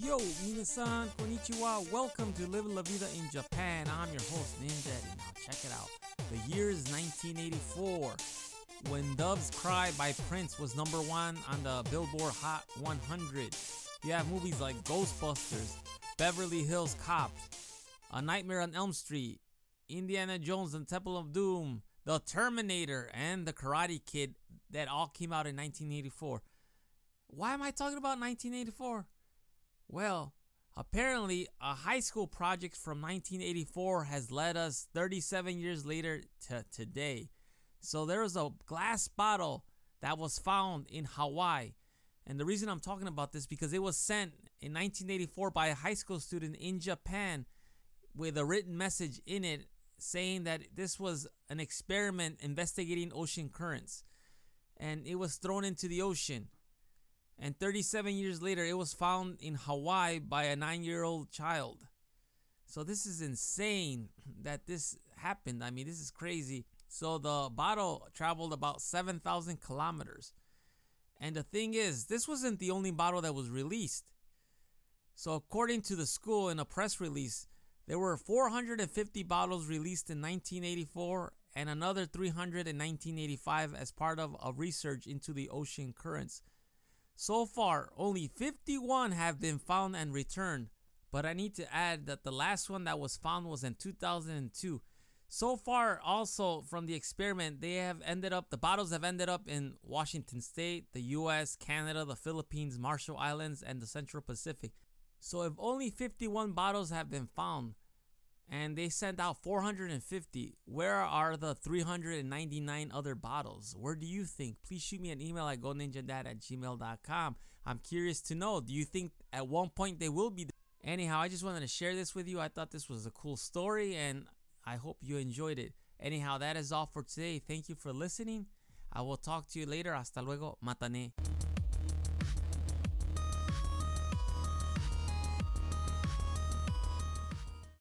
Yo, minasan, konnichiwa. Welcome to Live La Vida in Japan. I'm your host, Ninja. Now, check it out. The year is 1984 when Doves Cry by Prince was number one on the Billboard Hot 100. You have movies like Ghostbusters, Beverly Hills Cops, A Nightmare on Elm Street, Indiana Jones and Temple of Doom, The Terminator, and The Karate Kid that all came out in 1984. Why am I talking about 1984? Well, apparently, a high school project from 1984 has led us 37 years later to today. So there was a glass bottle that was found in Hawaii. And the reason I'm talking about this because it was sent in 1984 by a high school student in Japan with a written message in it saying that this was an experiment investigating ocean currents. And it was thrown into the ocean. And 37 years later, it was found in Hawaii by a nine year old child. So this is insane that this happened. I mean, this is crazy. So the bottle traveled about 7,000 kilometers. And the thing is, this wasn't the only bottle that was released. So, according to the school in a press release, there were 450 bottles released in 1984 and another 300 in 1985 as part of a research into the ocean currents. So far, only 51 have been found and returned, but I need to add that the last one that was found was in 2002. So far, also from the experiment, they have ended up, the bottles have ended up in Washington State, the US, Canada, the Philippines, Marshall Islands, and the Central Pacific. So if only 51 bottles have been found and they sent out 450, where are the 399 other bottles? Where do you think? Please shoot me an email at goninjadad at gmail.com. I'm curious to know. Do you think at one point they will be? Anyhow, I just wanted to share this with you. I thought this was a cool story and I hope you enjoyed it. Anyhow, that is all for today. Thank you for listening. I will talk to you later. Hasta luego. Matane.